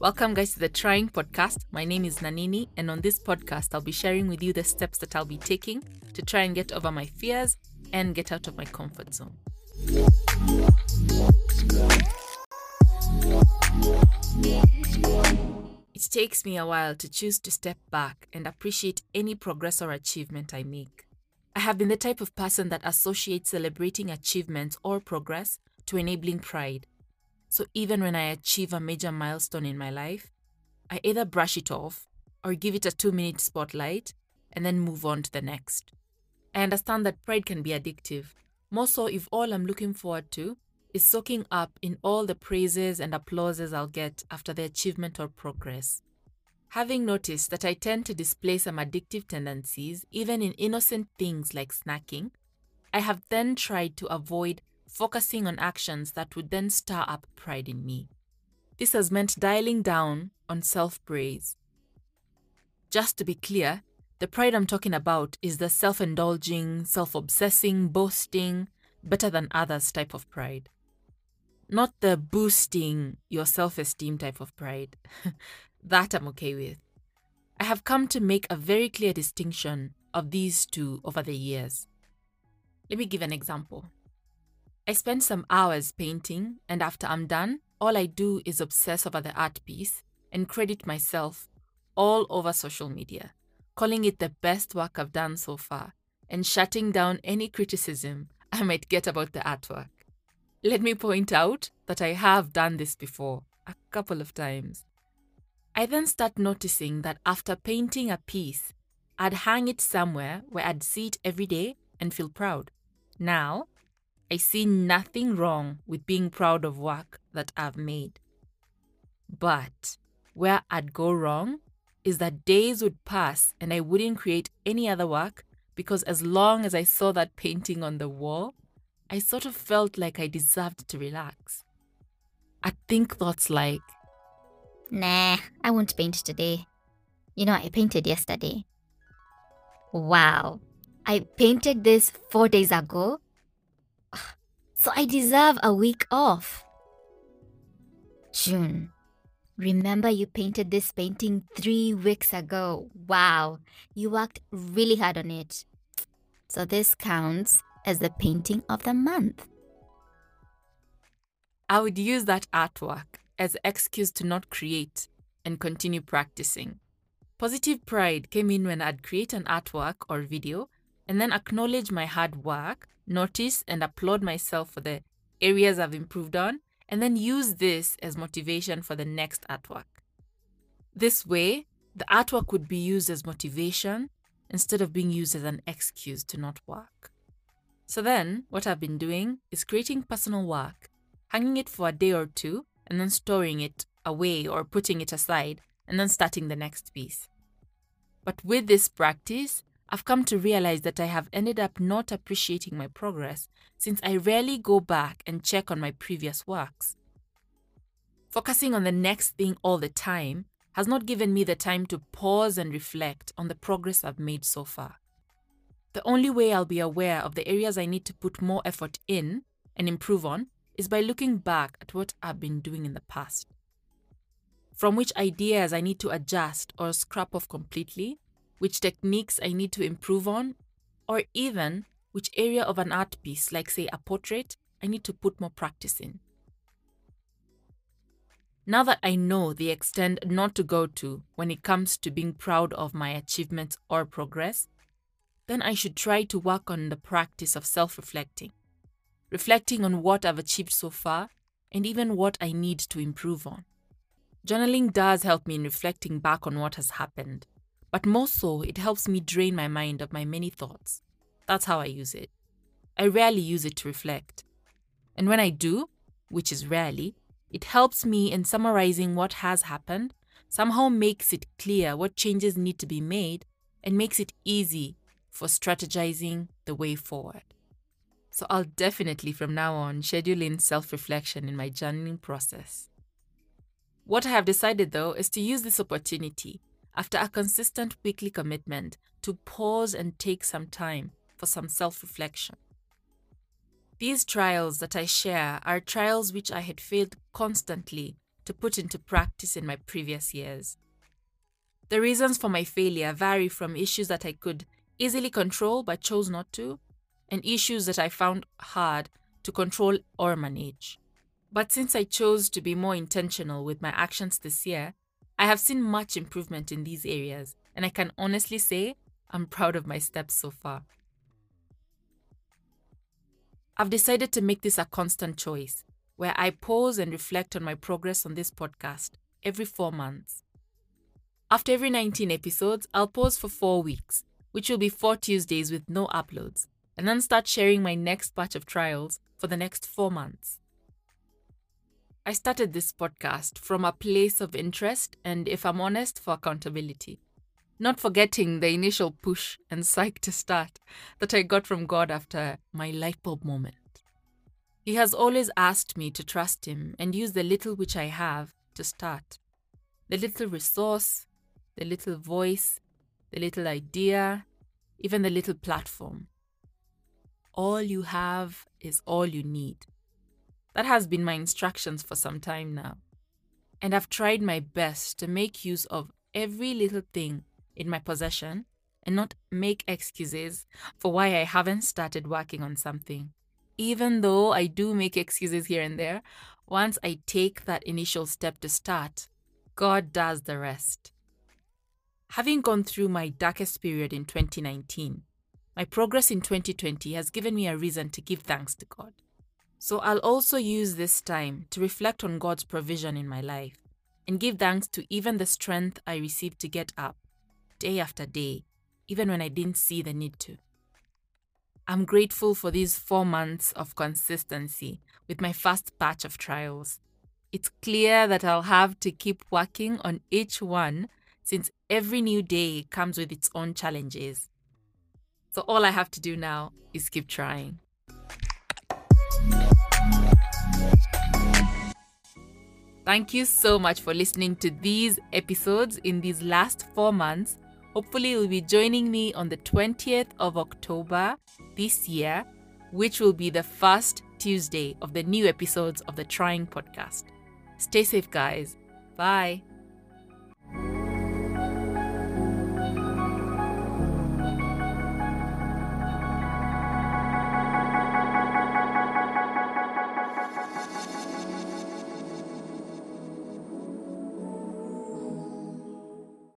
Welcome, guys, to the Trying Podcast. My name is Nanini, and on this podcast, I'll be sharing with you the steps that I'll be taking to try and get over my fears and get out of my comfort zone. It takes me a while to choose to step back and appreciate any progress or achievement I make. I have been the type of person that associates celebrating achievements or progress to enabling pride. So even when I achieve a major milestone in my life, I either brush it off or give it a two minute spotlight and then move on to the next. I understand that pride can be addictive, more so if all I'm looking forward to is soaking up in all the praises and applauses I'll get after the achievement or progress. Having noticed that I tend to display some addictive tendencies, even in innocent things like snacking, I have then tried to avoid focusing on actions that would then stir up pride in me. This has meant dialing down on self praise. Just to be clear, the pride I'm talking about is the self indulging, self obsessing, boasting, better than others type of pride. Not the boosting your self esteem type of pride. That I'm okay with. I have come to make a very clear distinction of these two over the years. Let me give an example. I spend some hours painting, and after I'm done, all I do is obsess over the art piece and credit myself all over social media, calling it the best work I've done so far, and shutting down any criticism I might get about the artwork. Let me point out that I have done this before, a couple of times. I then start noticing that after painting a piece, I'd hang it somewhere where I'd see it every day and feel proud. Now, I see nothing wrong with being proud of work that I've made. But where I'd go wrong is that days would pass and I wouldn't create any other work because as long as I saw that painting on the wall, I sort of felt like I deserved to relax. I'd think thoughts like, Nah, I won't paint today. You know, I painted yesterday. Wow, I painted this four days ago. So I deserve a week off. June, remember you painted this painting three weeks ago. Wow, you worked really hard on it. So this counts as the painting of the month. I would use that artwork as excuse to not create and continue practicing. Positive pride came in when I'd create an artwork or video and then acknowledge my hard work, notice and applaud myself for the areas I've improved on, and then use this as motivation for the next artwork. This way, the artwork would be used as motivation instead of being used as an excuse to not work. So then, what I've been doing is creating personal work, hanging it for a day or two, and then storing it away or putting it aside and then starting the next piece. But with this practice, I've come to realize that I have ended up not appreciating my progress since I rarely go back and check on my previous works. Focusing on the next thing all the time has not given me the time to pause and reflect on the progress I've made so far. The only way I'll be aware of the areas I need to put more effort in and improve on is by looking back at what I've been doing in the past. From which ideas I need to adjust or scrap off completely, which techniques I need to improve on, or even which area of an art piece, like say a portrait, I need to put more practice in. Now that I know the extent not to go to when it comes to being proud of my achievements or progress, then I should try to work on the practice of self reflecting reflecting on what I've achieved so far and even what I need to improve on. Journaling does help me in reflecting back on what has happened, but more so, it helps me drain my mind of my many thoughts. That's how I use it. I rarely use it to reflect. And when I do, which is rarely, it helps me in summarizing what has happened, somehow makes it clear what changes need to be made, and makes it easy for strategizing the way forward. So I'll definitely from now on schedule in self reflection in my journaling process. What I have decided though is to use this opportunity after a consistent weekly commitment to pause and take some time for some self reflection. These trials that I share are trials which I had failed constantly to put into practice in my previous years. The reasons for my failure vary from issues that I could easily control but chose not to, and issues that I found hard to control or manage. But since I chose to be more intentional with my actions this year, I have seen much improvement in these areas, and I can honestly say I'm proud of my steps so far. I've decided to make this a constant choice where I pause and reflect on my progress on this podcast every four months. After every 19 episodes, I'll pause for four weeks, which will be four Tuesdays with no uploads, and then start sharing my next batch of trials for the next four months. I started this podcast from a place of interest and, if I'm honest, for accountability. Not forgetting the initial push and psych to start that I got from God after my light bulb moment. He has always asked me to trust Him and use the little which I have to start. The little resource, the little voice, the little idea, even the little platform. All you have is all you need. That has been my instructions for some time now. And I've tried my best to make use of every little thing in my possession and not make excuses for why I haven't started working on something. Even though I do make excuses here and there, once I take that initial step to start, God does the rest. Having gone through my darkest period in 2019, my progress in 2020 has given me a reason to give thanks to God. So I'll also use this time to reflect on God's provision in my life and give thanks to even the strength I received to get up day after day, even when I didn't see the need to. I'm grateful for these four months of consistency with my first batch of trials. It's clear that I'll have to keep working on each one since every new day comes with its own challenges. So all I have to do now is keep trying. Thank you so much for listening to these episodes in these last four months. Hopefully, you'll be joining me on the 20th of October this year, which will be the first Tuesday of the new episodes of the Trying Podcast. Stay safe, guys. Bye.